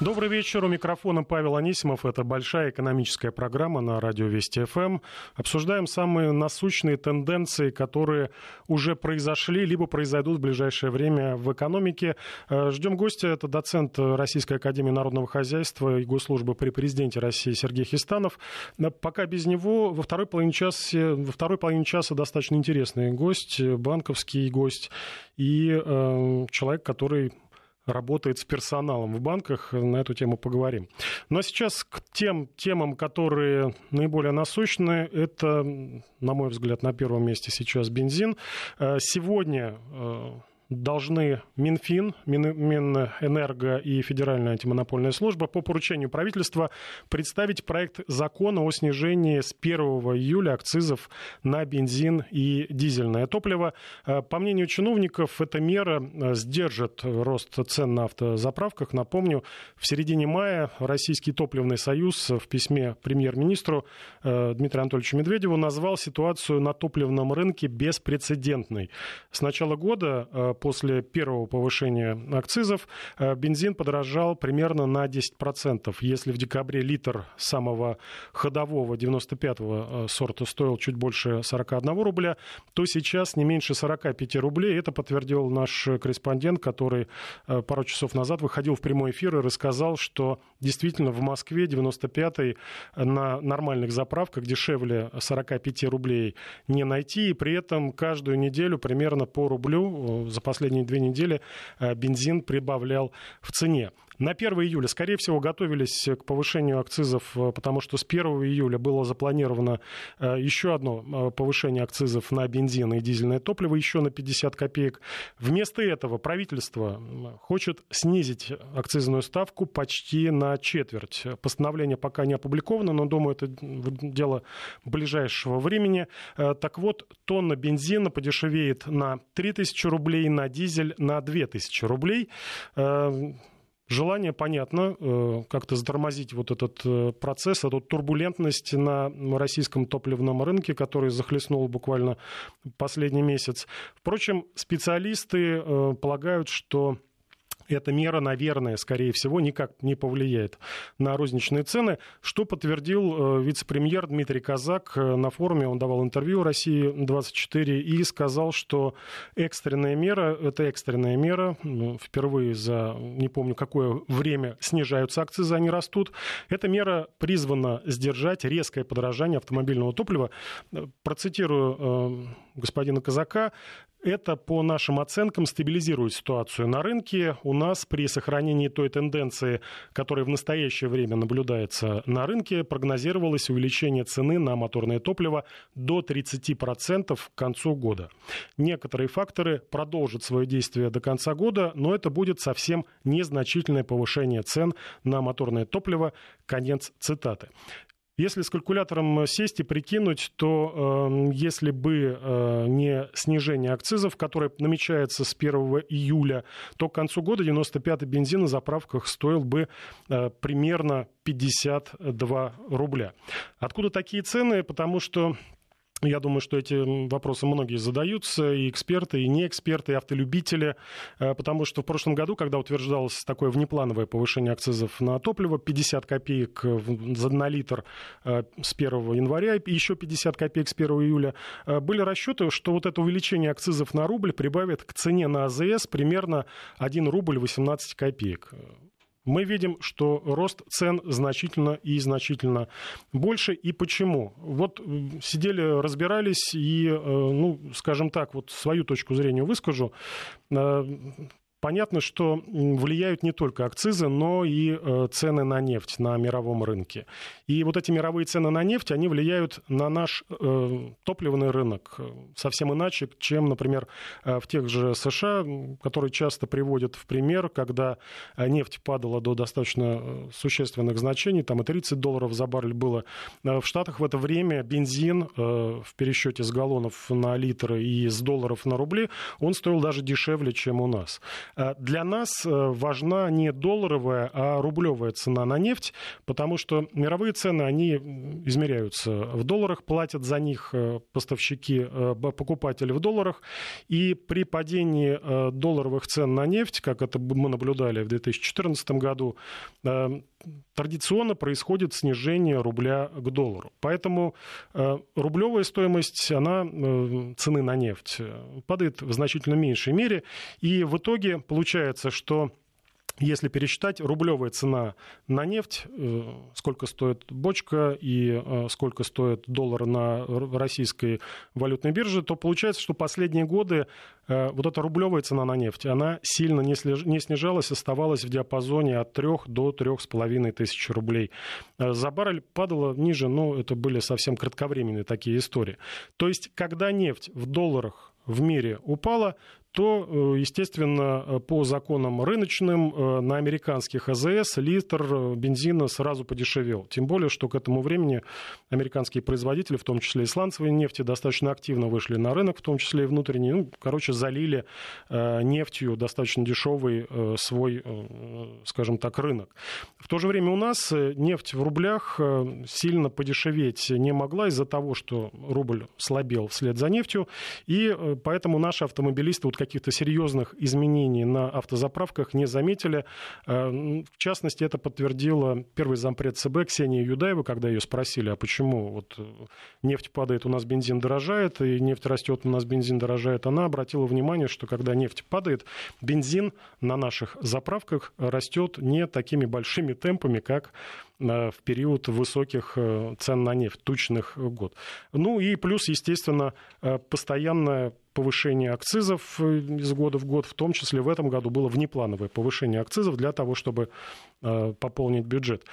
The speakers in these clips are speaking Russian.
Добрый вечер. У микрофона Павел Анисимов. Это большая экономическая программа на радио Вести ФМ. Обсуждаем самые насущные тенденции, которые уже произошли, либо произойдут в ближайшее время в экономике. Э, ждем гостя. Это доцент Российской Академии Народного Хозяйства и Госслужбы при президенте России Сергей Хистанов. Э, пока без него во второй половине часа, во второй половине часа достаточно интересный гость, банковский гость и э, человек, который работает с персоналом в банках. На эту тему поговорим. Но сейчас к тем темам, которые наиболее насущны, это, на мой взгляд, на первом месте сейчас бензин. Э, сегодня э, должны Минфин, Минэнерго и Федеральная антимонопольная служба по поручению правительства представить проект закона о снижении с 1 июля акцизов на бензин и дизельное топливо. Э, по мнению чиновников, эта мера э, сдержит рост цен на автозаправках. Напомню, в середине мая Российский топливный союз в письме премьер-министру э, Дмитрию Анатольевичу Медведеву назвал ситуацию на топливном рынке беспрецедентной. С начала года после первого повышения акцизов э, бензин подорожал примерно на 10%. Если в декабре литр самого ходового 95-го э, сорта стоил чуть больше 41 рубля, то сейчас не меньше 45 рублей. Это подтвердил наш корреспондент, который э, пару часов назад выходил в прямой эфир и рассказал, что действительно в Москве 95-й на нормальных заправках дешевле 45 рублей не найти. И при этом каждую неделю примерно по рублю последние две недели э, бензин прибавлял в цене. На 1 июля, скорее всего, готовились к повышению акцизов, э, потому что с 1 июля было запланировано э, еще одно повышение акцизов на бензин и дизельное топливо, еще на 50 копеек. Вместо этого правительство хочет снизить акцизную ставку почти на четверть. Постановление пока не опубликовано, но, думаю, это дело ближайшего времени. Так вот, тонна бензина подешевеет на 3000 рублей, на дизель на 2000 рублей. Э, желание, понятно, э, как-то затормозить вот этот э, процесс, эту турбулентность на российском топливном рынке, который захлестнул буквально последний месяц. Впрочем, специалисты полагают, что эта мера, наверное, скорее всего, никак не повлияет на розничные цены, что подтвердил э, вице-премьер Дмитрий Казак э, на форуме. Он давал интервью России-24 и сказал, что экстренная мера – это экстренная мера. Ну, впервые за, не помню, какое время снижаются акцизы, они растут. Эта мера призвана сдержать резкое подорожание автомобильного топлива. Э, процитирую господина Казака это, по нашим оценкам, стабилизирует ситуацию на рынке. У нас при сохранении той тенденции, которая в настоящее время наблюдается на рынке, прогнозировалось увеличение цены на моторное топливо до 30% к концу года. Некоторые факторы продолжат свое действие до конца года, но это будет совсем незначительное повышение цен на моторное топливо. Конец цитаты. Если с калькулятором сесть и прикинуть, то э, если бы э, не снижение акцизов, которое намечается с 1 июля, то к концу года 95-й бензин на заправках стоил бы э, примерно 52 рубля. Откуда такие цены? Потому что я думаю, что эти вопросы многие задаются, и эксперты, и не эксперты, и автолюбители, э, потому что в прошлом году, когда утверждалось такое внеплановое повышение акцизов на топливо, 50 копеек на литр э, с 1 января, и еще 50 копеек с 1 июля, э, были расчеты, что вот это увеличение акцизов на рубль прибавит к цене на АЗС примерно 1 рубль 18 копеек мы видим, что рост цен значительно и значительно больше. И почему? Вот сидели, разбирались и, э, ну, скажем так, вот свою точку зрения выскажу. Э, Понятно, что влияют не только акцизы, но и э, цены на нефть на мировом рынке. И вот эти мировые цены на нефть, они влияют на наш э, топливный рынок совсем иначе, чем, например, э, в тех же США, которые часто приводят в пример, когда нефть падала до достаточно существенных значений, там и 30 долларов за баррель было. В Штатах в это время бензин в пересчете с галлонов на литры и с долларов на рубли, он стоил даже дешевле, чем у нас. Для нас важна не долларовая, а рублевая цена на нефть, потому что мировые цены, они измеряются. В долларах, платят за них поставщики, покупатели в долларах, и при падении долларовых цен на нефть, как это мы наблюдали в 2014 году, традиционно происходит снижение рубля к доллару. Поэтому э, рублевая стоимость она, э, цены на нефть э, падает в значительно меньшей мере. И в итоге получается, что если пересчитать, рублевая цена на нефть, э, сколько стоит бочка и э, сколько стоит доллар на российской валютной бирже, то получается, что последние годы э, вот эта рублевая цена на нефть, она сильно не снижалась, оставалась в диапазоне от 3 до 3,5 тысяч рублей. За баррель падала ниже, но это были совсем кратковременные такие истории. То есть, когда нефть в долларах в мире упала, то, э, естественно, э, по законам рыночным э, на американских АЗС литр бензина сразу подешевел. Тем более, что к этому времени американские производители, в том числе и сланцевой нефти, достаточно активно вышли на рынок, в том числе и внутренний. Ну, короче, залили нефтью достаточно дешевый свой, скажем так, рынок. В то же время у нас нефть в рублях сильно подешеветь не могла из-за того, что рубль слабел вслед за нефтью, и поэтому наши автомобилисты, вот каких-то серьезных изменений на автозаправках не заметили. Э, в частности, это подтвердила первый зампред ЦБ Ксения Юдаева, когда ее спросили, а почему вот э, нефть падает, у нас бензин дорожает, и нефть растет, у нас бензин дорожает. Она обратила внимание, что когда нефть падает, бензин на наших заправках растет не такими большими темпами, как э, в период высоких цен на нефть, тучных год. Ну и плюс, естественно, постоянная повышение акцизов э, из года в год, в том числе в этом году было внеплановое повышение акцизов для того, чтобы э, пополнить бюджет.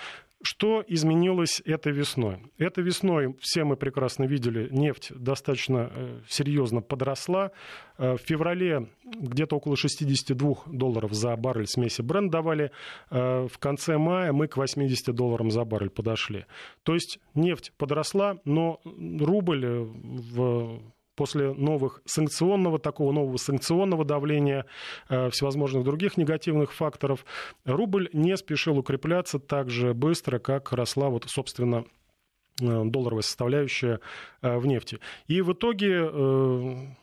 Что изменилось этой весной? Этой весной, все мы прекрасно видели, нефть достаточно э, серьезно подросла. В феврале где-то около 62 долларов за баррель смеси бренд давали. В конце мая мы к 80 долларам за баррель подошли. То есть нефть подросла, но рубль в после новых санкционного, такого нового санкционного давления, э, всевозможных других негативных факторов, рубль не спешил укрепляться так же быстро, как росла, вот, собственно, э, долларовая составляющая э, в нефти. И в итоге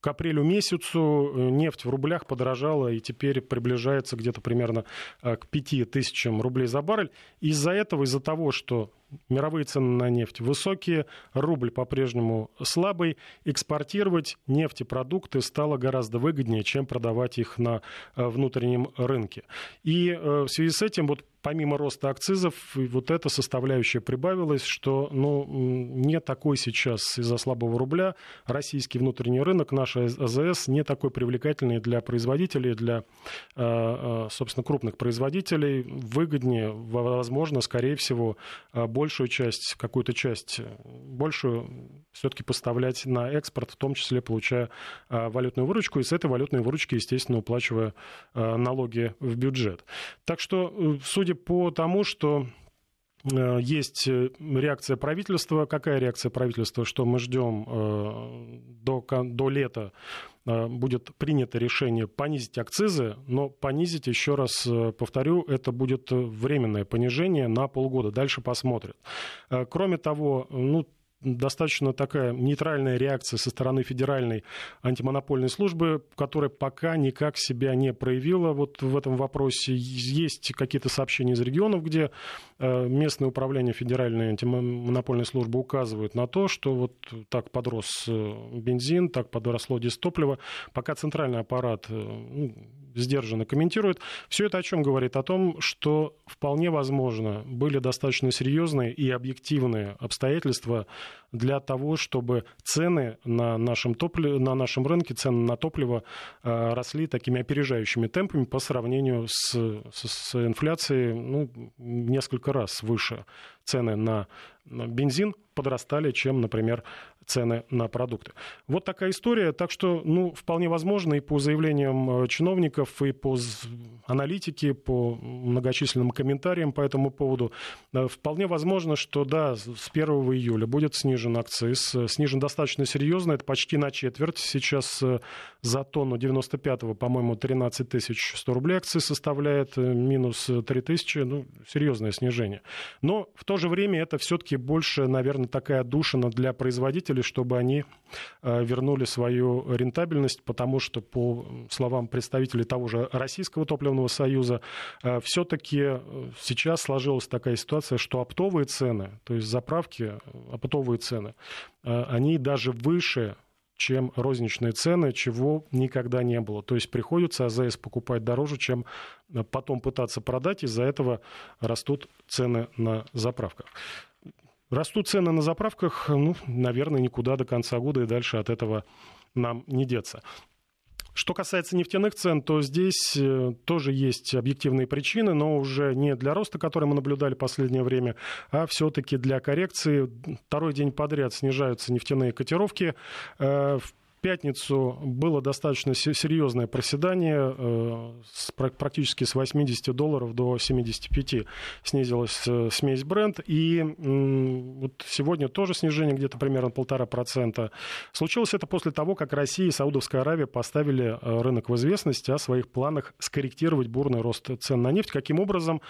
к апрелю месяцу нефть в рублях подорожала и теперь приближается где-то примерно к 5 тысячам рублей за баррель. Из-за этого, из-за того, что мировые цены на нефть высокие, рубль по-прежнему слабый, экспортировать нефтепродукты стало гораздо выгоднее, чем продавать их на э, внутреннем рынке. И э, в связи с этим вот помимо роста акцизов, вот эта составляющая прибавилась, что ну, не такой сейчас из-за слабого рубля российский внутренний рынок, наш АЗС, не такой привлекательный для производителей, для, э, собственно, крупных производителей. Выгоднее, возможно, скорее всего, большую часть, какую-то часть большую все-таки поставлять на экспорт, в том числе получая а, валютную выручку, и с этой валютной выручки, естественно, уплачивая а, налоги в бюджет. Так что, э, судя по тому, что э, есть реакция правительства. Какая реакция правительства? Что мы ждем э, до, до лета Э, будет принято решение понизить акцизы, но понизить, еще раз э, повторю, это будет временное понижение на полгода. Дальше посмотрят. Э, кроме того, ну, достаточно такая нейтральная реакция со стороны федеральной антимонопольной службы, которая пока никак себя не проявила вот в этом вопросе. Есть какие-то сообщения из регионов, где э, местное управление федеральной антимонопольной службы указывают на то, что вот так подрос э, бензин, так подросло дистопливо. Пока центральный аппарат э, ну, сдержанно комментирует. Все это о чем говорит? О том, что вполне возможно были достаточно серьезные и объективные обстоятельства для того, чтобы цены на нашем, топливе, на нашем рынке, цены на топливо э, росли такими опережающими темпами по сравнению с, с, с инфляцией ну, несколько раз выше. Цены на бензин подрастали, чем, например, цены на продукты. Вот такая история. Так что, ну, вполне возможно, и по заявлениям э, чиновников, и по аналитике, по многочисленным комментариям по этому поводу, э, вполне возможно, что, да, с 1 июля будет снижен акциз. Снижен достаточно серьезно, это почти на четверть. Сейчас за тонну 95-го, по-моему, 13 тысяч 100 рублей акции составляет, минус 3 тысячи, ну, серьезное снижение. Но в то же время это все-таки больше, наверное, такая душина для производителей, чтобы они вернули свою рентабельность, потому что, по словам представителей того же Российского топливного союза, все-таки сейчас сложилась такая ситуация, что оптовые цены, то есть заправки, оптовые цены, они даже выше чем розничные цены, чего никогда не было. То есть приходится АЗС покупать дороже, чем потом пытаться продать. Из-за этого растут цены на заправках. Растут цены на заправках, ну, наверное, никуда до конца года и дальше от этого нам не деться. Что касается нефтяных цен, то здесь э, тоже есть объективные причины, но уже не для роста, который мы наблюдали в последнее время, а все-таки для коррекции. Второй день подряд снижаются нефтяные котировки. Э, в пятницу было достаточно серьезное проседание, э, практически с 80 долларов до 75 снизилась э, смесь бренд, и вот сегодня тоже снижение где-то примерно полтора процента. Случилось это после того, как Россия и Саудовская Аравия поставили э, рынок в известность о своих планах скорректировать бурный рост цен на нефть. Каким образом?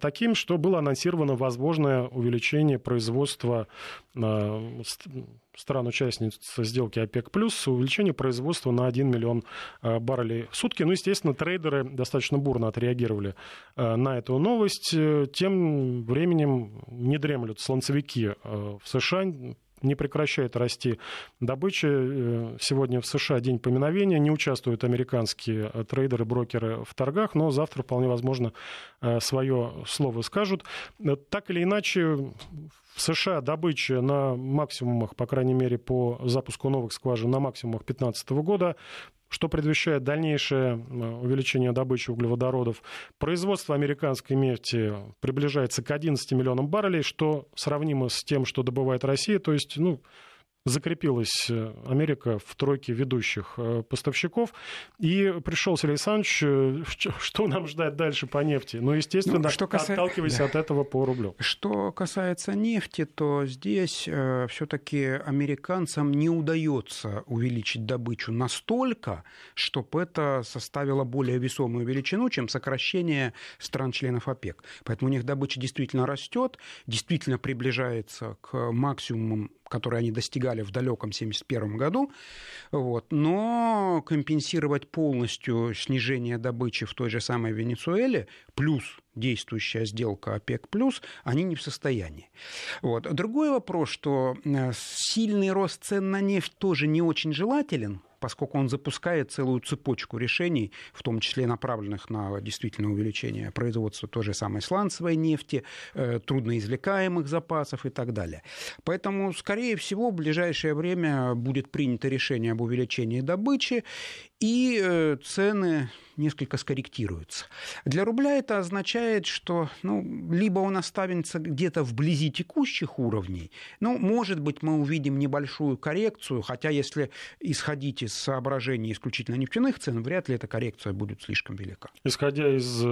Таким, что было анонсировано возможное увеличение производства стран-участниц сделки ОПЕК+, увеличение производства на 1 миллион э, баррелей в сутки. Ну, естественно, трейдеры достаточно бурно отреагировали э, на эту новость. Э, тем временем не дремлют слонцевики в США, не прекращает расти добыча. Сегодня в США день поминовения. Не участвуют американские трейдеры, брокеры в торгах, но завтра вполне возможно свое слово скажут. Так или иначе, в США добыча на максимумах, по крайней мере, по запуску новых скважин на максимумах 2015 года что предвещает дальнейшее увеличение добычи углеводородов. Производство американской нефти приближается к 11 миллионам баррелей, что сравнимо с тем, что добывает Россия. То есть, ну, закрепилась э, Америка в тройке ведущих э, поставщиков. И пришел Сергей Александрович, э, что нам ждать дальше по нефти? Ну, естественно, ну, что каса... отталкиваясь да. от этого по рублю. Что касается нефти, то здесь э, все-таки американцам не удается увеличить добычу настолько, чтобы это составило более весомую величину, чем сокращение стран-членов ОПЕК. Поэтому у них добыча действительно растет, действительно приближается к максимумам которые они достигали в далеком 1971 году, вот, но компенсировать полностью снижение добычи в той же самой Венесуэле плюс действующая сделка ОПЕК+, они не в состоянии. Вот. Другой вопрос, что э, сильный рост цен на нефть тоже не очень желателен, поскольку он запускает целую цепочку решений, в том числе направленных на действительно увеличение производства той же самой сланцевой нефти, э, трудноизвлекаемых запасов и так далее. Поэтому, скорее всего, в ближайшее время будет принято решение об увеличении добычи, и э, цены несколько скорректируются. Для рубля это означает, что ну, либо он останется где-то вблизи текущих уровней, ну, может быть, мы увидим небольшую коррекцию, хотя если исходить из соображений исключительно нефтяных цен, вряд ли эта коррекция будет слишком велика. Исходя из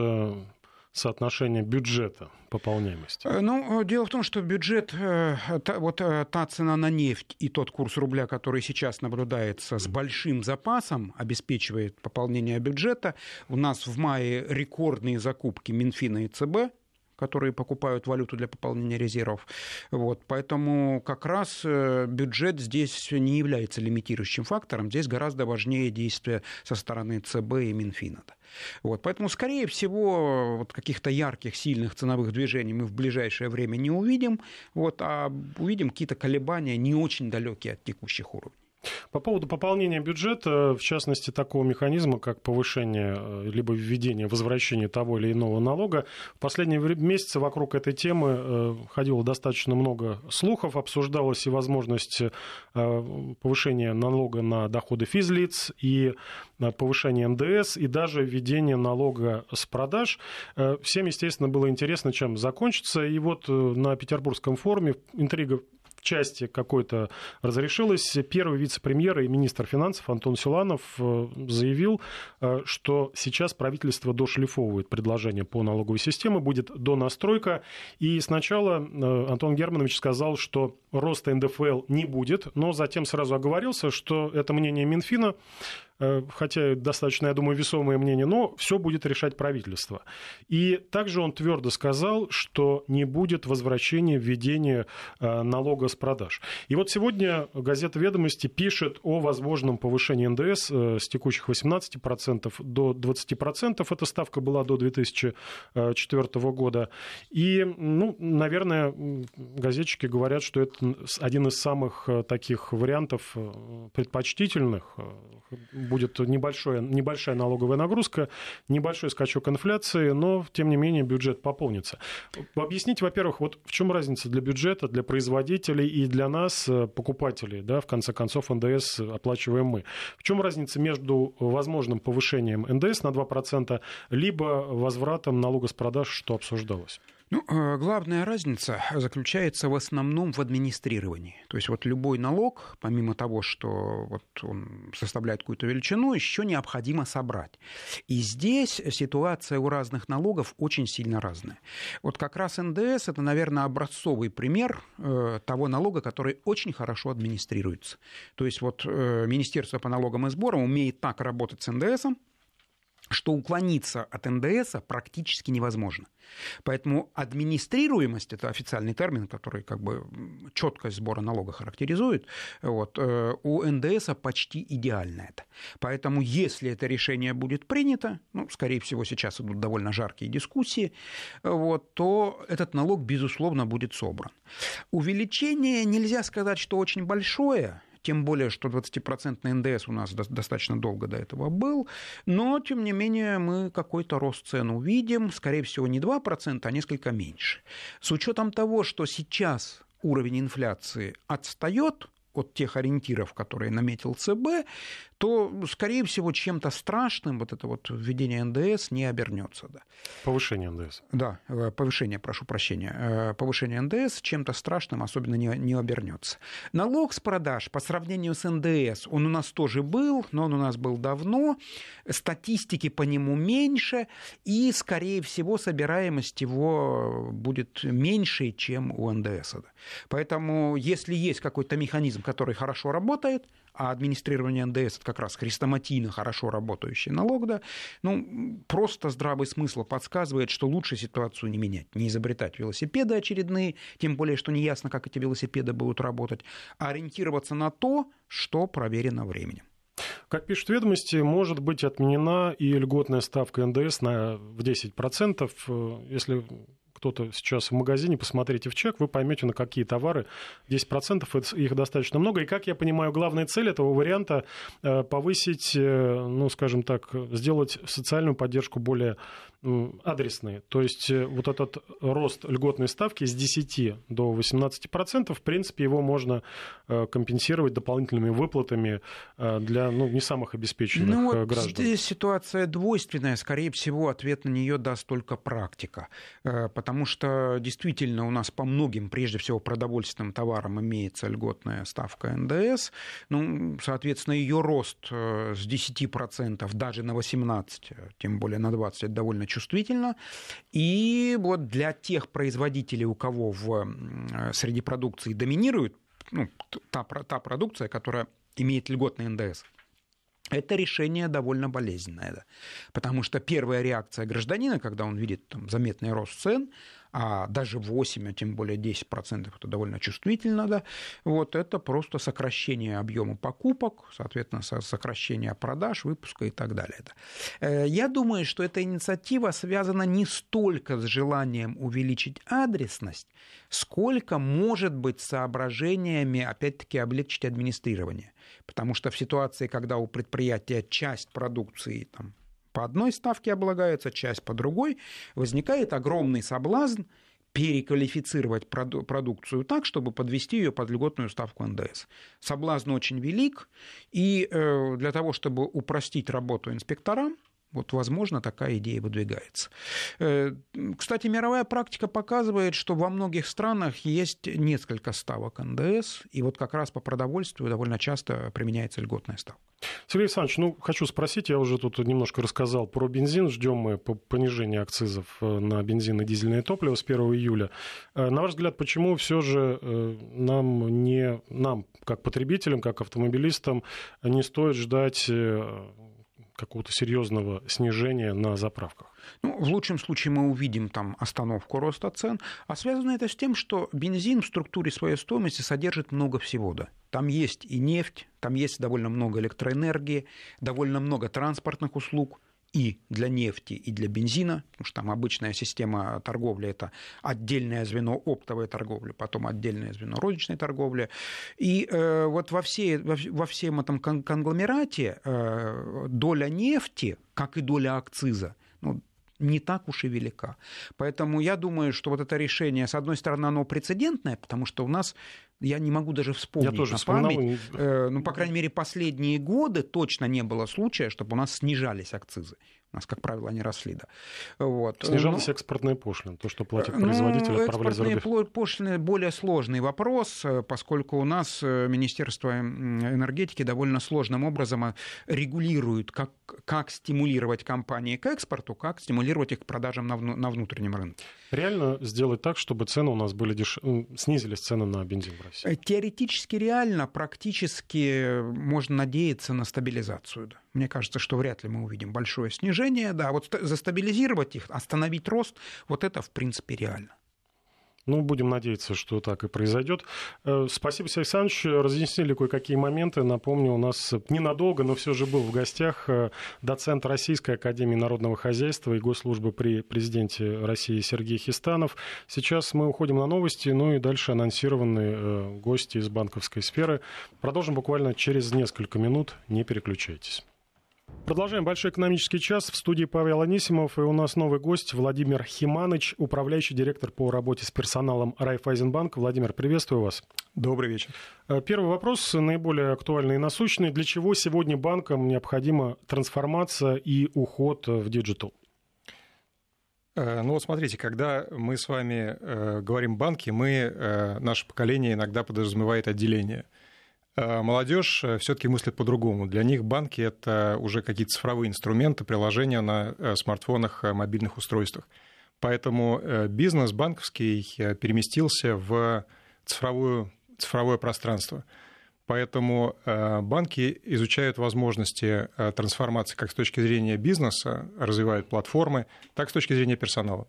э, соотношения бюджета пополняемости? Э, ну, дело в том, что бюджет, э, вот та цена на нефть и тот курс рубля, который сейчас наблюдается с большим запасом, обеспечивает пополнение бюджета. У нас в мае рекордные закупки Минфина и ЦБ, которые покупают валюту для пополнения резервов. Вот, поэтому как раз э, бюджет здесь не является лимитирующим фактором, здесь гораздо важнее действия со стороны ЦБ и Минфина. Вот, поэтому, скорее всего, вот каких-то ярких, сильных ценовых движений мы в ближайшее время не увидим, вот, а увидим какие-то колебания не очень далекие от текущих уровней. По поводу пополнения бюджета, в частности, такого механизма, как повышение э, либо введение, возвращение того или иного налога, в последние месяцы вокруг этой темы э, ходило достаточно много слухов, обсуждалась и возможность э, повышения налога на доходы физлиц, и повышение НДС, и даже введение налога с продаж. Всем, естественно, было интересно, чем закончится. И вот на Петербургском форуме интрига части какой-то разрешилось. Первый вице-премьер и министр финансов Антон Силанов э, заявил, э, что сейчас правительство дошлифовывает предложение по налоговой системе, будет донастройка. И сначала э, Антон Германович сказал, что роста НДФЛ не будет, но затем сразу оговорился, что это мнение Минфина, хотя достаточно, я думаю, весомое мнение, но все будет решать правительство. И также он твердо сказал, что не будет возвращения введения э, налога с продаж. И вот сегодня газета «Ведомости» пишет о возможном повышении НДС э, с текущих 18% до 20%. Эта ставка была до 2004 года. И, ну, наверное, газетчики говорят, что это один из самых таких вариантов предпочтительных будет небольшое, небольшая налоговая нагрузка, небольшой скачок инфляции, но, тем не менее, бюджет пополнится. Объясните, во-первых, вот в чем разница для бюджета, для производителей и для нас, э, покупателей, да, в конце концов, НДС оплачиваем мы. В чем разница между возможным повышением НДС на 2%, либо возвратом налога с продаж, что обсуждалось? Ну, э, главная разница заключается в основном в администрировании. То есть вот любой налог, помимо того, что вот он составляет какую-то величину, еще необходимо собрать. И здесь ситуация у разных налогов очень сильно разная. Вот как раз НДС это, наверное, образцовый пример э, того налога, который очень хорошо администрируется. То есть вот э, Министерство по налогам и сборам умеет так работать с НДСом, что уклониться от НДС практически невозможно. Поэтому администрируемость, это официальный термин, который как бы четкость сбора налога характеризует, вот, э, у НДС почти идеально это. Поэтому если это решение будет принято, ну, скорее всего, сейчас идут довольно жаркие дискуссии, вот, то этот налог, безусловно, будет собран. Увеличение нельзя сказать, что очень большое, тем более, что 20% НДС у нас достаточно долго до этого был, но, тем не менее, мы какой-то рост цен увидим, скорее всего, не 2%, а несколько меньше. С учетом того, что сейчас уровень инфляции отстает от тех ориентиров, которые наметил ЦБ, то, скорее всего, чем-то страшным вот это вот введение НДС не обернется. Да. Повышение НДС. Да, э, повышение, прошу прощения. Э, повышение НДС чем-то страшным особенно не, не обернется. Налог с продаж по сравнению с НДС, он у нас тоже был, но он у нас был давно. Статистики по нему меньше, и, скорее всего, собираемость его будет меньше, чем у НДС. Поэтому, если есть какой-то механизм, который хорошо работает, а администрирование НДС – это как раз хрестоматийно хорошо работающий налог, да, ну, просто здравый смысл подсказывает, что лучше ситуацию не менять, не изобретать велосипеды очередные, тем более, что неясно, как эти велосипеды будут работать, а ориентироваться на то, что проверено временем. Как пишут ведомости, может быть отменена и льготная ставка НДС на, в 10%, э, если кто-то сейчас в магазине, посмотрите в чек, вы поймете, на какие товары 10%, их достаточно много. И, как я понимаю, главная цель этого варианта э, повысить, э, ну, скажем так, сделать социальную поддержку более адресные. То есть э, вот этот рост льготной ставки с 10 до 18%, в принципе, его можно э, компенсировать дополнительными выплатами э, для ну, не самых обеспеченных ну, вот граждан. Здесь ситуация двойственная. Скорее всего, ответ на нее даст только практика. Потому что действительно у нас по многим, прежде всего, продовольственным товарам имеется льготная ставка НДС. Ну, соответственно, ее рост с 10% даже на 18%, тем более на 20% это довольно чувствительно. И вот для тех производителей, у кого в, среди продукции доминирует ну, та, та продукция, которая имеет льготный НДС, это решение довольно болезненное, да. потому что первая реакция гражданина, когда он видит там, заметный рост цен, а даже 8, а тем более 10% это довольно чувствительно, да, вот это просто сокращение объема покупок, соответственно, сокращение продаж, выпуска и так далее. Э, я думаю, что эта инициатива связана не столько с желанием увеличить адресность, сколько, может быть, соображениями, опять-таки, облегчить администрирование. Потому что в ситуации, когда у предприятия часть продукции там, по одной ставке облагается, часть по другой, возникает огромный соблазн переквалифицировать продукцию так, чтобы подвести ее под льготную ставку НДС. Соблазн очень велик, и э, для того, чтобы упростить работу инспекторам, Вот, возможно, такая идея выдвигается. Э, кстати, мировая практика показывает, что во многих странах есть несколько ставок НДС, и вот как раз по продовольствию довольно часто применяется льготная ставка. Сергей Александрович, ну, хочу спросить, я уже тут немножко рассказал про бензин, ждем мы понижения акцизов э, на бензин и дизельное топливо с 1 июля. Э, на ваш взгляд, почему все же нам, не, нам, как потребителям, как автомобилистам, не стоит ждать какого-то серьезного снижения на заправках? Ну, в лучшем случае мы увидим там остановку роста цен, а связано это с тем, что бензин в структуре своей стоимости содержит много всего. Да. Там есть и нефть, там есть довольно много электроэнергии, довольно много транспортных услуг, и для нефти, и для бензина, потому что там обычная система торговли – это отдельное звено оптовой торговли, потом отдельное звено розничной торговли. И э, вот во, всей, во, во всем этом конгломерате э, доля нефти, как и доля акциза, ну, не так уж и велика. Поэтому я думаю, что вот это решение, с одной стороны, оно прецедентное, потому что у нас я не могу даже вспомнить я тоже на память, э, ну, по крайней мере, последние годы точно не было случая, чтобы у нас снижались акцизы. У нас, как правило, они росли, да. Вот. Снижалась ну, экспортная пошлина, то, что платит производитель, ну, отправляли за рубеж. пошлины более сложный вопрос, э, поскольку у нас э, Министерство энергетики довольно сложным образом э, регулирует, как, как стимулировать компании к экспорту, как стимулировать их к продажам на, на внутреннем рынке. Реально сделать так, чтобы цены у нас были деш... снизились цены на бензин в России? Теоретически реально, практически можно надеяться на стабилизацию. Да. Мне кажется, что вряд ли мы увидим большое снижение. Да, вот застабилизировать их, остановить рост, вот это в принципе реально. Ну, будем надеяться, что так и произойдет. Э, спасибо, Сергей Александрович. Разъяснили кое-какие моменты. Напомню, у нас ненадолго, но все же был в гостях э, доцент Российской Академии Народного Хозяйства и Госслужбы при президенте России Сергей Хистанов. Сейчас мы уходим на новости, ну и дальше анонсированные э, гости из банковской сферы. Продолжим буквально через несколько минут. Не переключайтесь. Продолжаем большой экономический час. В студии Павел Анисимов. И у нас новый гость Владимир Химаныч, управляющий директор по работе с персоналом Райфайзенбанк. Владимир, приветствую вас. Добрый вечер. Э, первый вопрос, наиболее актуальный и насущный. Для чего сегодня банкам необходима трансформация и уход в digital? Э, ну вот смотрите, когда мы с вами э, говорим банки, мы, наше поколение иногда подразумевает отделение – молодежь э, все-таки мыслит по-другому. Для них банки это уже какие-то цифровые инструменты, приложения на э, смартфонах, мобильных устройствах. Поэтому бизнес банковский переместился в цифровую, цифровое пространство. Поэтому банки изучают возможности трансформации как с точки зрения бизнеса, развивают платформы, так и с точки зрения персонала.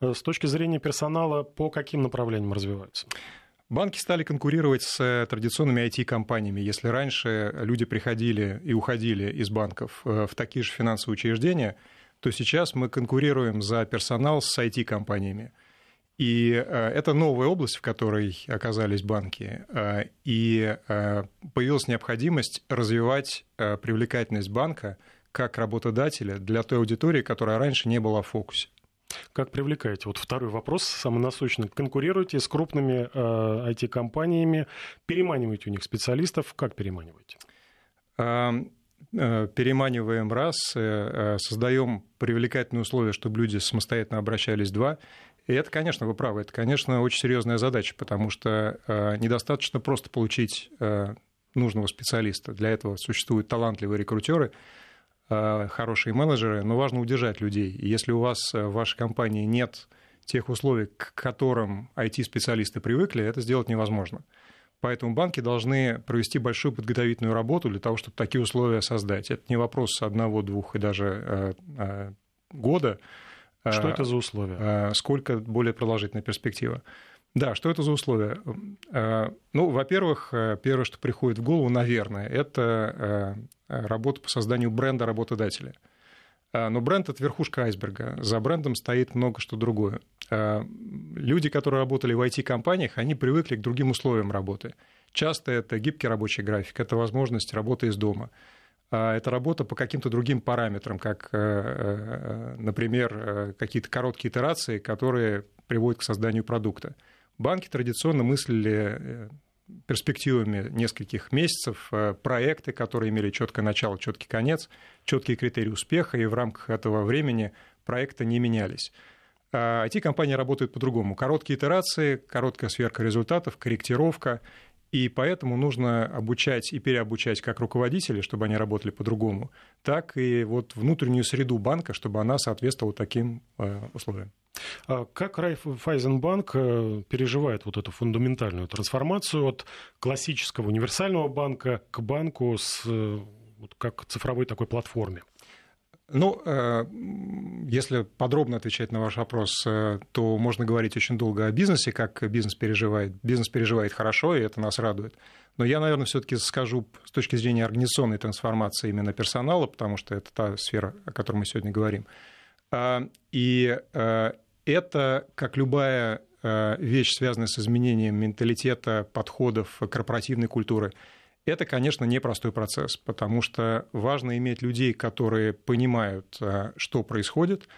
С точки зрения персонала, по каким направлениям развиваются? Банки стали конкурировать с э, традиционными IT-компаниями. Если раньше люди приходили и уходили из банков э, в такие же финансовые учреждения, то сейчас мы конкурируем за персонал с IT-компаниями. И э, это новая область, в которой оказались банки. И появилась необходимость развивать привлекательность банка как работодателя для той аудитории, которая раньше не была в фокусе. Как привлекаете? Вот второй вопрос, самый насущный. Конкурируете с крупными э, IT-компаниями, переманиваете у них специалистов. Как переманиваете? Э, переманиваем раз, э, э, создаем привлекательные условия, чтобы люди самостоятельно обращались два. И это, конечно, вы правы, это, конечно, очень серьезная задача, потому что недостаточно просто получить нужного специалиста. Для этого существуют талантливые рекрутеры, Э, хорошие менеджеры, но важно удержать людей. И если у вас э, в вашей компании нет тех условий, к которым IT-специалисты привыкли, это сделать невозможно. Поэтому банки должны провести большую подготовительную работу для того, чтобы такие условия создать. Это не вопрос одного, двух и даже э, года. Что это за условия? Сколько более продолжительная перспектива. Да, что это за условия? Ну, во-первых, первое, что приходит в голову, наверное, это Э, работу по созданию бренда работодателя. Э, но бренд – это верхушка айсберга. За брендом стоит много что другое. Э, люди, которые работали в IT-компаниях, они привыкли к другим условиям работы. Часто это гибкий рабочий график, это возможность работы из дома. Это работа по каким-то другим параметрам, как, например, какие-то короткие итерации, которые приводят к созданию продукта. Банки традиционно мыслили перспективами нескольких месяцев, проекты, которые имели четкое начало, четкий конец, четкие критерии успеха, и в рамках этого времени проекты не менялись. IT-компании работают по-другому. Короткие итерации, короткая сверка результатов, корректировка – и поэтому нужно обучать и переобучать как руководителей, чтобы они работали по-другому, так и вот внутреннюю среду банка, чтобы она соответствовала таким э, условиям. А как Райфайзенбанк э, переживает вот эту фундаментальную трансформацию от классического универсального банка к банку с э, вот как цифровой такой платформе? Ну, э, если подробно отвечать на ваш вопрос, э, то можно говорить очень долго о бизнесе, как бизнес переживает. Бизнес переживает хорошо, и это нас радует. Но я, наверное, все-таки скажу с точки зрения организационной трансформации именно персонала, потому что это та сфера, о которой мы сегодня говорим. А, и э, это, как любая вещь, связанная с изменением менталитета, подходов, корпоративной культуры – это, конечно, непростой процесс, потому что важно иметь людей, которые понимают, э, что происходит,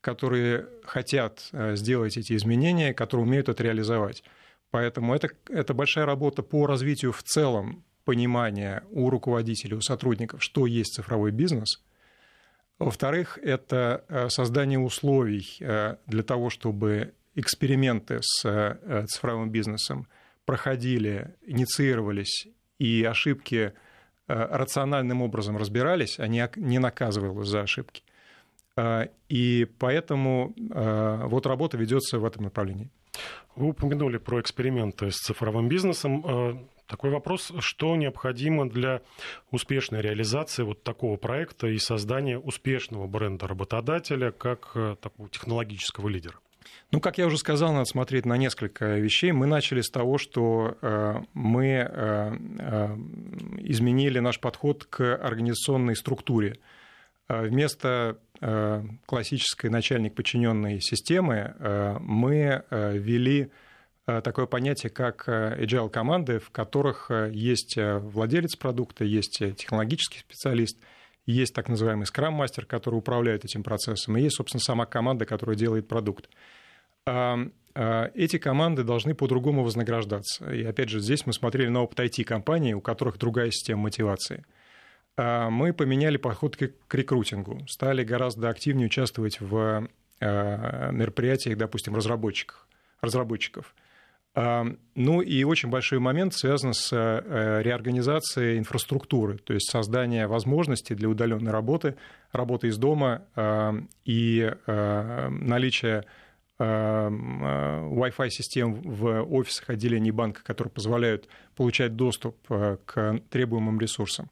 которые хотят э, сделать эти изменения, которые умеют это реализовать. Поэтому это, это большая работа по развитию в целом понимания у руководителей, у сотрудников, что есть цифровой бизнес. Во-вторых, это э, создание условий для того, чтобы эксперименты с цифровым бизнесом проходили, инициировались и ошибки э, рациональным образом разбирались, а не наказывалось за ошибки. Э, и поэтому э, вот работа ведется в этом направлении. Вы упомянули про эксперименты с цифровым бизнесом. Такой вопрос, что необходимо для успешной реализации вот такого проекта и создания успешного бренда работодателя как такого технологического лидера? Ну, как я уже сказал, надо смотреть на несколько вещей. Мы начали с того, что э, мы э, э, изменили наш подход к организационной структуре. Вместо классической начальник подчиненной системы мы ввели такое понятие, как agile команды, в которых есть владелец продукта, есть технологический специалист, есть так называемый скрам-мастер, который управляет этим процессом, и есть, собственно, сама команда, которая делает продукт. А, эти команды должны по-другому вознаграждаться. И опять же, здесь мы смотрели на опыт IT-компаний, у которых другая система мотивации. А, мы поменяли подход к рекрутингу, стали гораздо активнее участвовать в а, мероприятиях, допустим, разработчиков. разработчиков. Ну и очень большой момент связан с реорганизацией инфраструктуры, то есть создание возможностей для удаленной работы, работы из дома и наличие э, Wi-Fi систем в офисах отделений банка, которые позволяют получать доступ э, к требуемым ресурсам.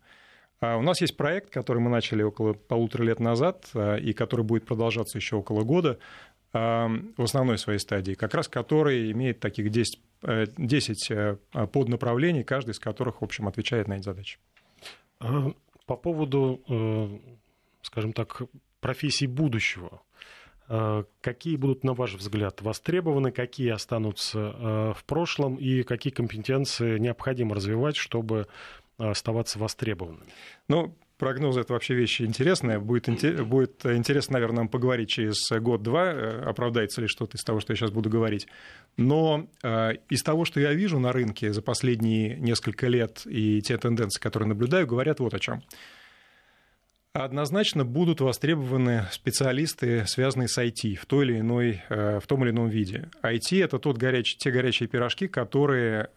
А у нас есть проект, который мы начали около полутора лет назад э, и который будет продолжаться еще около года в основной своей стадии, как раз который имеет таких 10, 10 поднаправлений, каждый из которых, в общем, отвечает на эти задачи. А по поводу, скажем так, профессий будущего. Э, какие будут, на ваш взгляд, востребованы, какие останутся э, в прошлом и какие компетенции необходимо развивать, чтобы оставаться востребованными? Ну, прогнозы – это вообще вещи интересные. Будет, будет интересно, наверное, нам поговорить через год-два, э, оправдается ли что-то из того, что я сейчас буду говорить. Но из того, что я вижу на рынке за последние несколько лет и те тенденции, которые наблюдаю, говорят вот о чем. Однозначно будут востребованы специалисты, связанные с IT в, той или иной, э, в том или ином виде. IT – это тот горячий, те горячие пирожки, которые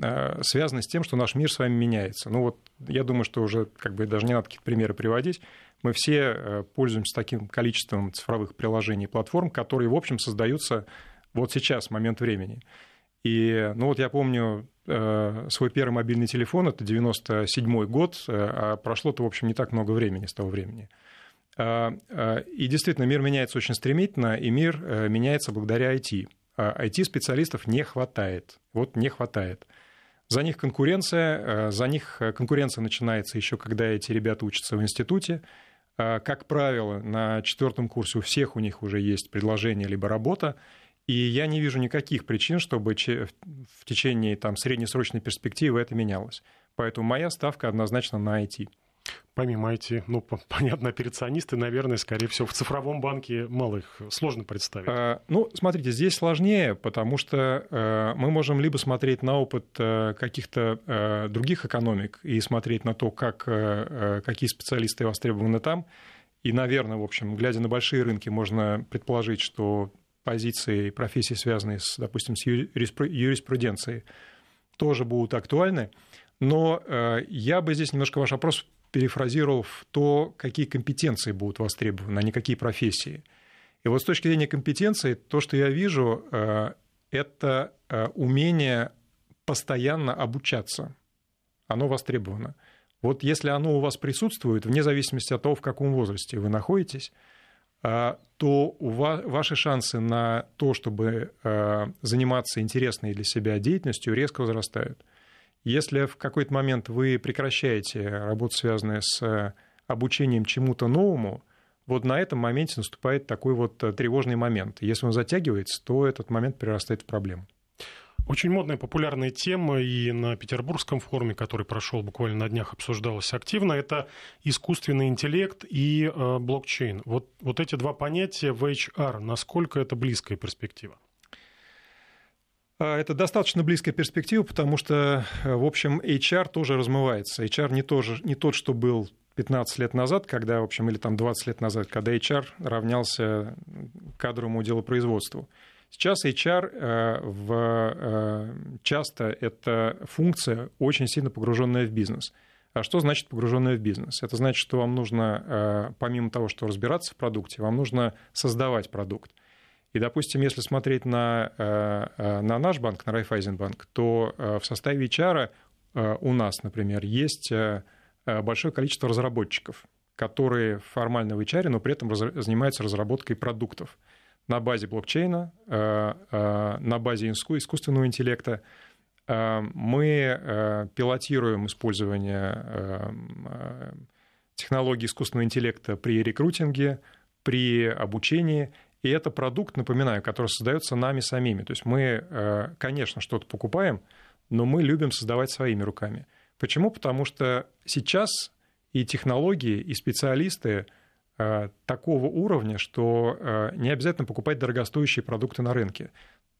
э, э, связаны с тем, что наш мир с вами меняется. Ну вот я думаю, что уже как бы даже не надо какие-то примеры приводить. Мы все пользуемся таким количеством цифровых приложений и платформ, которые, в общем, создаются вот сейчас, в момент времени. И, ну вот я помню э, свой первый мобильный телефон, это 97 год, э, а прошло-то, в общем, не так много времени с того времени. А, и действительно, мир меняется очень стремительно, и мир э, меняется благодаря IT. IT-специалистов а не хватает. Вот не хватает. За них конкуренция, за них конкуренция начинается еще, когда эти ребята учатся в институте. Как правило, на четвертом курсе у всех у них уже есть предложение либо работа, и я не вижу никаких причин, чтобы в течение там, среднесрочной перспективы это менялось. Поэтому моя ставка однозначно на IT. Помимо IT, ну, понятно, операционисты, наверное, скорее всего, в цифровом банке мало их сложно представить. А, ну, смотрите, здесь сложнее, потому что э, мы можем либо смотреть на опыт э, каких-то э, других экономик и смотреть на то, как, какие специалисты востребованы там. И, наверное, в общем, глядя на большие рынки, можно предположить, что позиции и профессии, связанные, с, допустим, с юриспруденцией, тоже будут актуальны. Но я бы здесь немножко ваш вопрос перефразировал в то, какие компетенции будут востребованы, а не какие профессии. И вот с точки зрения компетенции, то, что я вижу, э, это э, умение постоянно обучаться. Оно востребовано. Вот если оно у вас присутствует, вне зависимости от того, в каком возрасте вы находитесь, э, то ваши шансы на то, чтобы заниматься интересной для себя деятельностью, резко возрастают. Если в какой-то момент вы прекращаете работу, связанную с э, обучением чему-то новому, вот на этом моменте наступает такой вот э, тревожный момент. Если он затягивается, то этот момент перерастает в проблему. Очень модная, популярная тема и на Петербургском форуме, который прошел буквально на днях, обсуждалась активно, это искусственный интеллект и э, блокчейн. Вот, вот эти два понятия в HR, насколько это близкая перспектива? А, это достаточно близкая перспектива, потому что, э, в общем, HR тоже размывается. HR не, тоже, не тот, что был 15 лет назад, когда, в общем, или там 20 лет назад, когда HR равнялся кадровому делопроизводству. Сейчас HR э, в, э, часто это функция, очень сильно погруженная в бизнес. А что значит погруженная в бизнес? Это значит, что вам нужно, помимо того, что разбираться в продукте, вам нужно создавать продукт. И, допустим, если смотреть на, э, э, на наш банк, на Райфайзенбанк, то э, в составе HR у нас, например, есть большое количество разработчиков, которые формально в HR, но при этом занимаются разработкой продуктов на базе блокчейна, на базе искусственного интеллекта. Мы пилотируем использование технологий искусственного интеллекта при рекрутинге, при обучении – и это продукт, напоминаю, который создается нами самими. То есть мы, э, конечно, что-то покупаем, но мы любим создавать своими руками. Почему? Потому что сейчас и технологии, и специалисты э, такого уровня, что э, не обязательно покупать дорогостоящие продукты на рынке.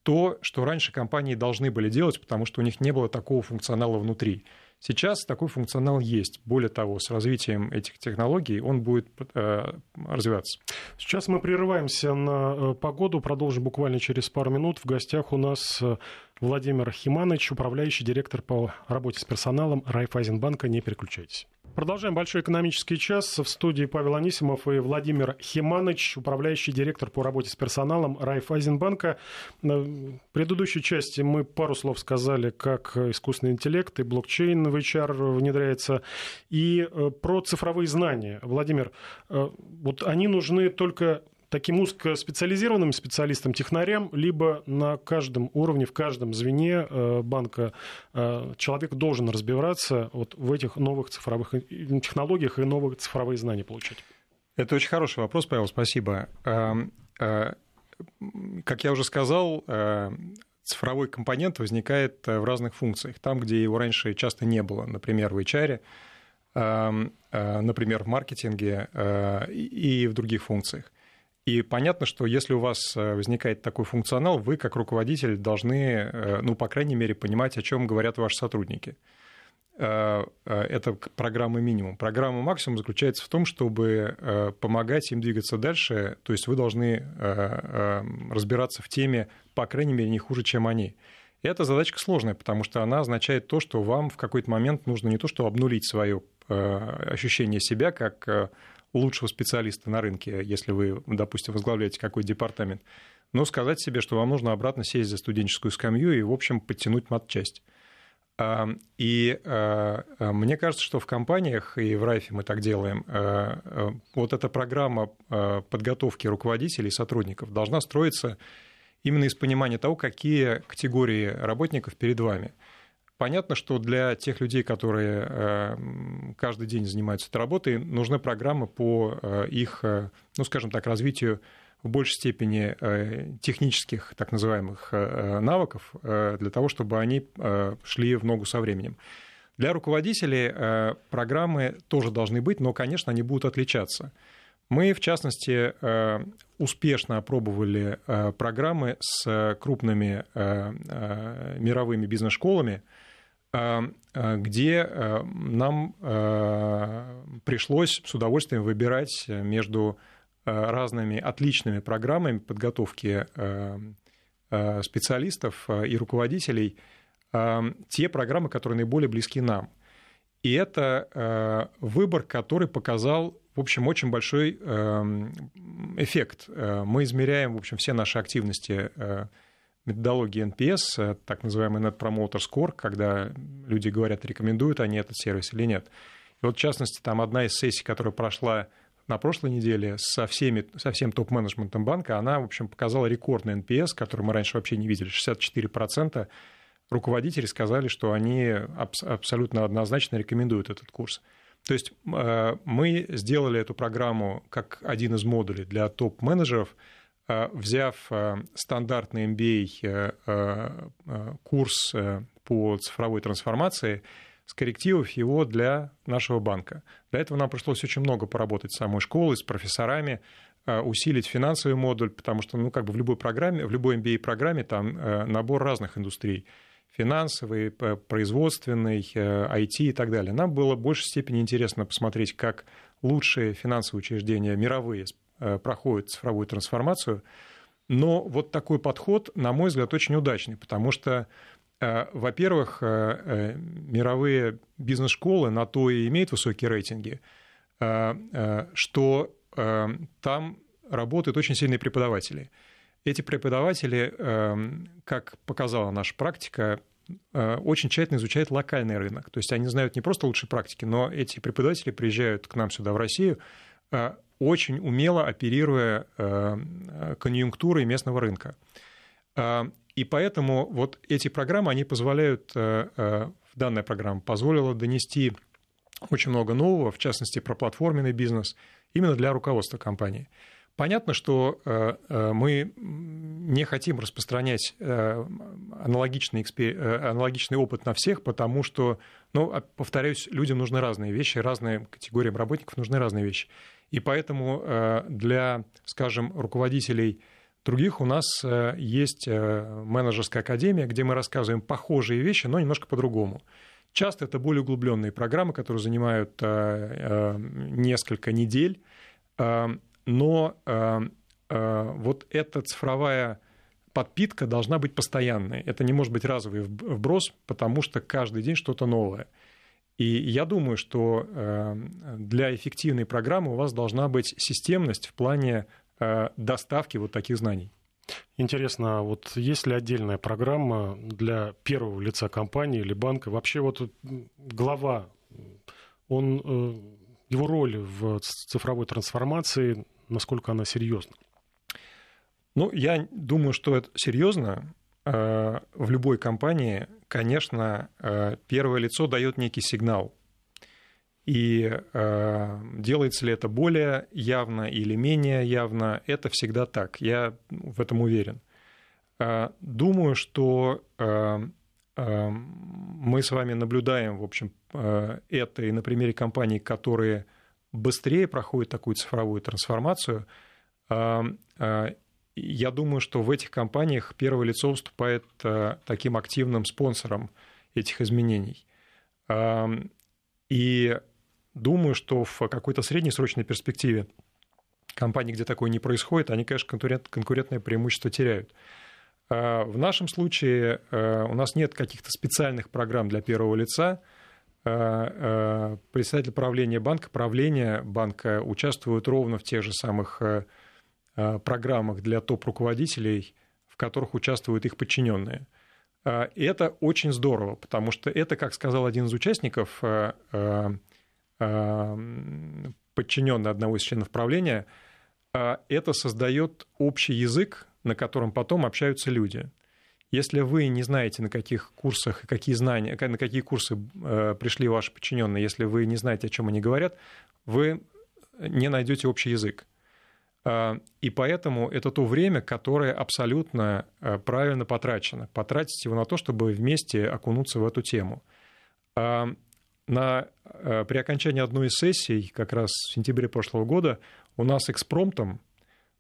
То, что раньше компании должны были делать, потому что у них не было такого функционала внутри. Сейчас такой функционал есть. Более того, с развитием этих технологий он будет э, развиваться. Сейчас мы прерываемся на э, погоду, продолжим буквально через пару минут. В гостях у нас э, Владимир Химанович, управляющий директор по работе с персоналом Райфайзенбанка. Не переключайтесь. Продолжаем большой экономический час. В студии Павел Анисимов и Владимир Химаныч, управляющий директор по работе с персоналом Райфайзенбанка. В предыдущей части мы пару слов сказали, как искусственный интеллект и блокчейн в HR внедряется, и э, про цифровые знания. Владимир, э, вот они нужны только таким узкоспециализированным специалистам, технарям, либо на каждом уровне, в каждом звене э, банка э, человек должен разбираться вот в этих новых цифровых технологиях и новые цифровые знания получать? Это очень хороший вопрос, Павел, спасибо. Эм, э, как я уже сказал, цифровой компонент возникает в разных функциях. Там, где его раньше часто не было, например, в HR, эм, например, в маркетинге и в других функциях. И понятно, что если у вас э, возникает такой функционал, вы как руководитель должны, э, ну, по крайней мере, понимать, о чем говорят ваши сотрудники. Э, это программа минимум. Программа максимум заключается в том, чтобы помогать им двигаться дальше, то есть вы должны разбираться в теме, по крайней мере, не хуже, чем они. И эта задачка сложная, потому что она означает то, что вам в какой-то момент нужно не то, что обнулить свое ощущение себя как лучшего специалиста на рынке, если вы, допустим, возглавляете какой департамент, но сказать себе, что вам нужно обратно сесть за студенческую скамью и, в общем, подтянуть матчасть. А, и а, а, мне кажется, что в компаниях, и в Райфе мы так делаем, вот эта программа подготовки руководителей и сотрудников должна строиться именно из понимания того, какие категории работников перед вами – Понятно, что для тех людей, которые э, каждый день занимаются этой работой, нужны программы по э, их, э, ну, скажем так, развитию в большей степени технических так называемых навыков для того, чтобы они шли в ногу со временем. Для руководителей программы тоже должны быть, но, конечно, они будут отличаться. Мы, в частности, успешно опробовали программы с крупными мировыми бизнес-школами, где нам пришлось с удовольствием выбирать между разными отличными программами подготовки специалистов и руководителей те программы, которые наиболее близки нам. И это выбор, который показал, в общем, очень большой эффект. Мы измеряем, в общем, все наши активности методологии NPS, так называемый Net Promoter Score, когда люди говорят, рекомендуют они этот сервис или нет. И вот, в частности, там одна из сессий, которая прошла на прошлой неделе со, всеми, со всем топ-менеджментом банка, она, в общем, показала рекордный NPS, который мы раньше вообще не видели, 64% руководители сказали, что они абсолютно однозначно рекомендуют этот курс. То есть э, мы сделали эту программу как один из модулей для топ-менеджеров, э, взяв э, стандартный MBA курс по цифровой трансформации, скорректировав его для нашего банка. Для этого нам пришлось очень много поработать с самой школой, с профессорами, усилить финансовый модуль, потому что ну, как бы в любой программе, в любой MBA-программе там набор разных индустрий финансовый, производственный, IT и так далее. Нам было в большей степени интересно посмотреть, как лучшие финансовые учреждения мировые э, проходят цифровую трансформацию. Но вот такой подход, на мой взгляд, очень удачный, потому что э, во-первых, э, мировые бизнес-школы на то и имеют высокие рейтинги, что там работают очень сильные преподаватели – эти преподаватели, как показала наша практика, очень тщательно изучают локальный рынок. То есть они знают не просто лучшие практики, но эти преподаватели приезжают к нам сюда, в Россию, очень умело оперируя э, конъюнктурой местного рынка. И поэтому вот эти программы, они позволяют, данная программа позволила донести очень много нового, в частности, про платформенный бизнес, именно для руководства компании. Понятно, что э, э, мы не хотим распространять э, аналогичный, аналогичный опыт на всех, потому что, ну, а, повторяюсь, людям нужны разные вещи, разные категориям работников нужны разные вещи. И поэтому для, скажем, руководителей других у нас есть менеджерская академия, где мы рассказываем похожие вещи, но немножко по-другому. Часто это более углубленные программы, которые занимают несколько недель но э, э, вот эта цифровая подпитка должна быть постоянной. Это не может быть разовый вброс, потому что каждый день что-то новое. И я думаю, что э, для эффективной программы у вас должна быть системность в плане доставки вот таких знаний. Интересно, а вот есть ли отдельная программа для первого лица компании или банка? Вообще вот глава, он, его роль в цифровой трансформации насколько она серьезна? Ну, я думаю, что это серьезно. Э, в любой компании, конечно, э, первое лицо дает некий сигнал. И э, делается ли это более явно или менее явно, это всегда так. Я в этом уверен. Думаю, что мы с вами наблюдаем, в общем, это и на примере компаний, которые быстрее проходит такую цифровую трансформацию. Я думаю, что в этих компаниях первое лицо выступает а, таким активным спонсором этих изменений. И думаю, что в какой-то среднесрочной перспективе компании, где такое не происходит, они, конечно, конкурент, конкурентное преимущество теряют. В нашем случае у нас нет каких-то специальных программ для первого лица – Э, э, председатель правления банка, правление банка участвуют ровно в тех же самых э, программах для топ-руководителей, в которых участвуют их подчиненные. И это очень здорово, потому что это, как сказал один из участников, подчиненный одного из членов правления, это создает общий язык, на котором потом общаются люди. Если вы не знаете, на каких курсах, какие знания, на какие курсы э, пришли ваши подчиненные, если вы не знаете, о чем они говорят, вы не найдете общий язык. А, и поэтому это то время, которое абсолютно э, правильно потрачено. Потратить его на то, чтобы вместе окунуться в эту тему. А, на, при окончании одной из сессий, как раз в сентябре прошлого года, у нас экспромтом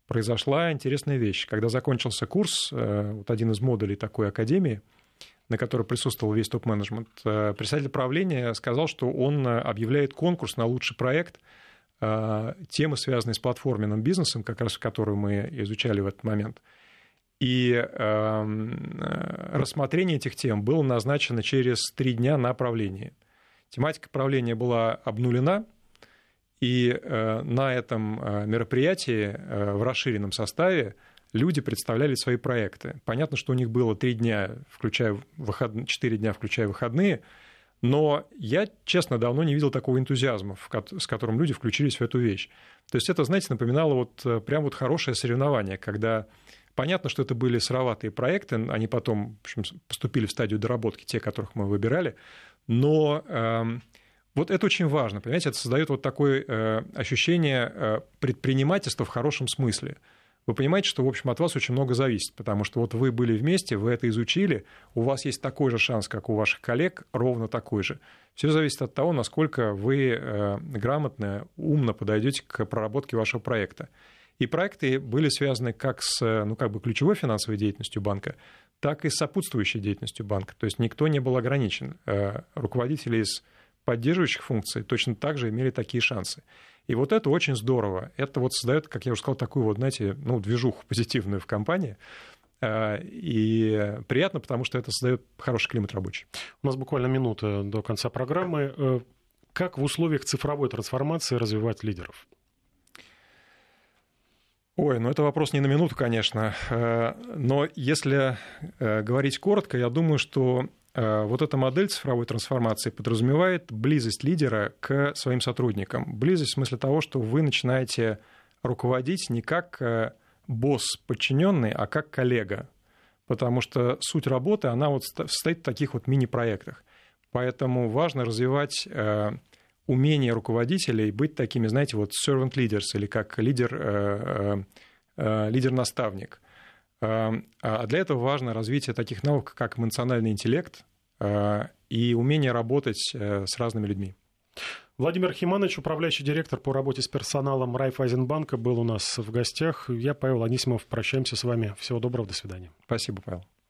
произошла интересная вещь. Когда закончился курс, вот один из модулей такой академии, на которой присутствовал весь топ-менеджмент, председатель правления сказал, что он объявляет конкурс на лучший проект – Э, темы, связанные с платформенным бизнесом, как раз которую мы изучали в этот момент. И э, рассмотрение этих тем было назначено через три дня на правление. Тематика правления была обнулена, и э, на этом мероприятии в расширенном составе люди представляли свои проекты. Понятно, что у них было три дня, включая выход... четыре дня, включая выходные – но я, честно, давно не видел такого энтузиазма, с которым люди включились в эту вещь. То есть это, знаете, напоминало вот э, прям вот хорошее соревнование, когда понятно, что это были сыроватые проекты, они потом в общем, поступили в стадию доработки, те, которых мы выбирали, но э, вот это очень важно, понимаете, это создает вот такое э, ощущение э, предпринимательства в хорошем смысле – вы понимаете, что, в общем, от вас очень много зависит, потому что вот вы были вместе, вы это изучили, у вас есть такой же шанс, как у ваших коллег, ровно такой же. Все зависит от того, насколько вы э, грамотно, умно подойдете к проработке вашего проекта. И проекты были связаны как с ну, как бы ключевой финансовой деятельностью банка, так и с сопутствующей деятельностью банка. То есть никто не был ограничен. Э, руководители из поддерживающих функций точно так же имели такие шансы. И вот это очень здорово. Это вот создает, как я уже сказал, такую вот, знаете, ну, движуху позитивную в компании. А, и приятно, потому что это создает хороший климат рабочий. У нас буквально минута до конца программы. Э, как в условиях цифровой трансформации развивать лидеров? Ой, ну это вопрос не на минуту, конечно. Э, но если э, говорить коротко, я думаю, что вот эта модель цифровой трансформации подразумевает близость лидера к своим сотрудникам. Близость в смысле того, что вы начинаете руководить не как э, босс подчиненный, а как коллега. Потому что суть работы, она вот состоит в таких вот мини-проектах. Поэтому важно развивать э, умение руководителей быть такими, знаете, вот servant leaders или как лидер, лидер-наставник – Эм, а для этого важно развитие таких наук, как эмоциональный интеллект э, и умение работать э, с разными людьми. Владимир Химанович, управляющий директор по работе с персоналом Райфайзенбанка, был у нас в гостях. Я, Павел Анисимов, прощаемся с вами. Всего доброго, до свидания. Спасибо, Павел.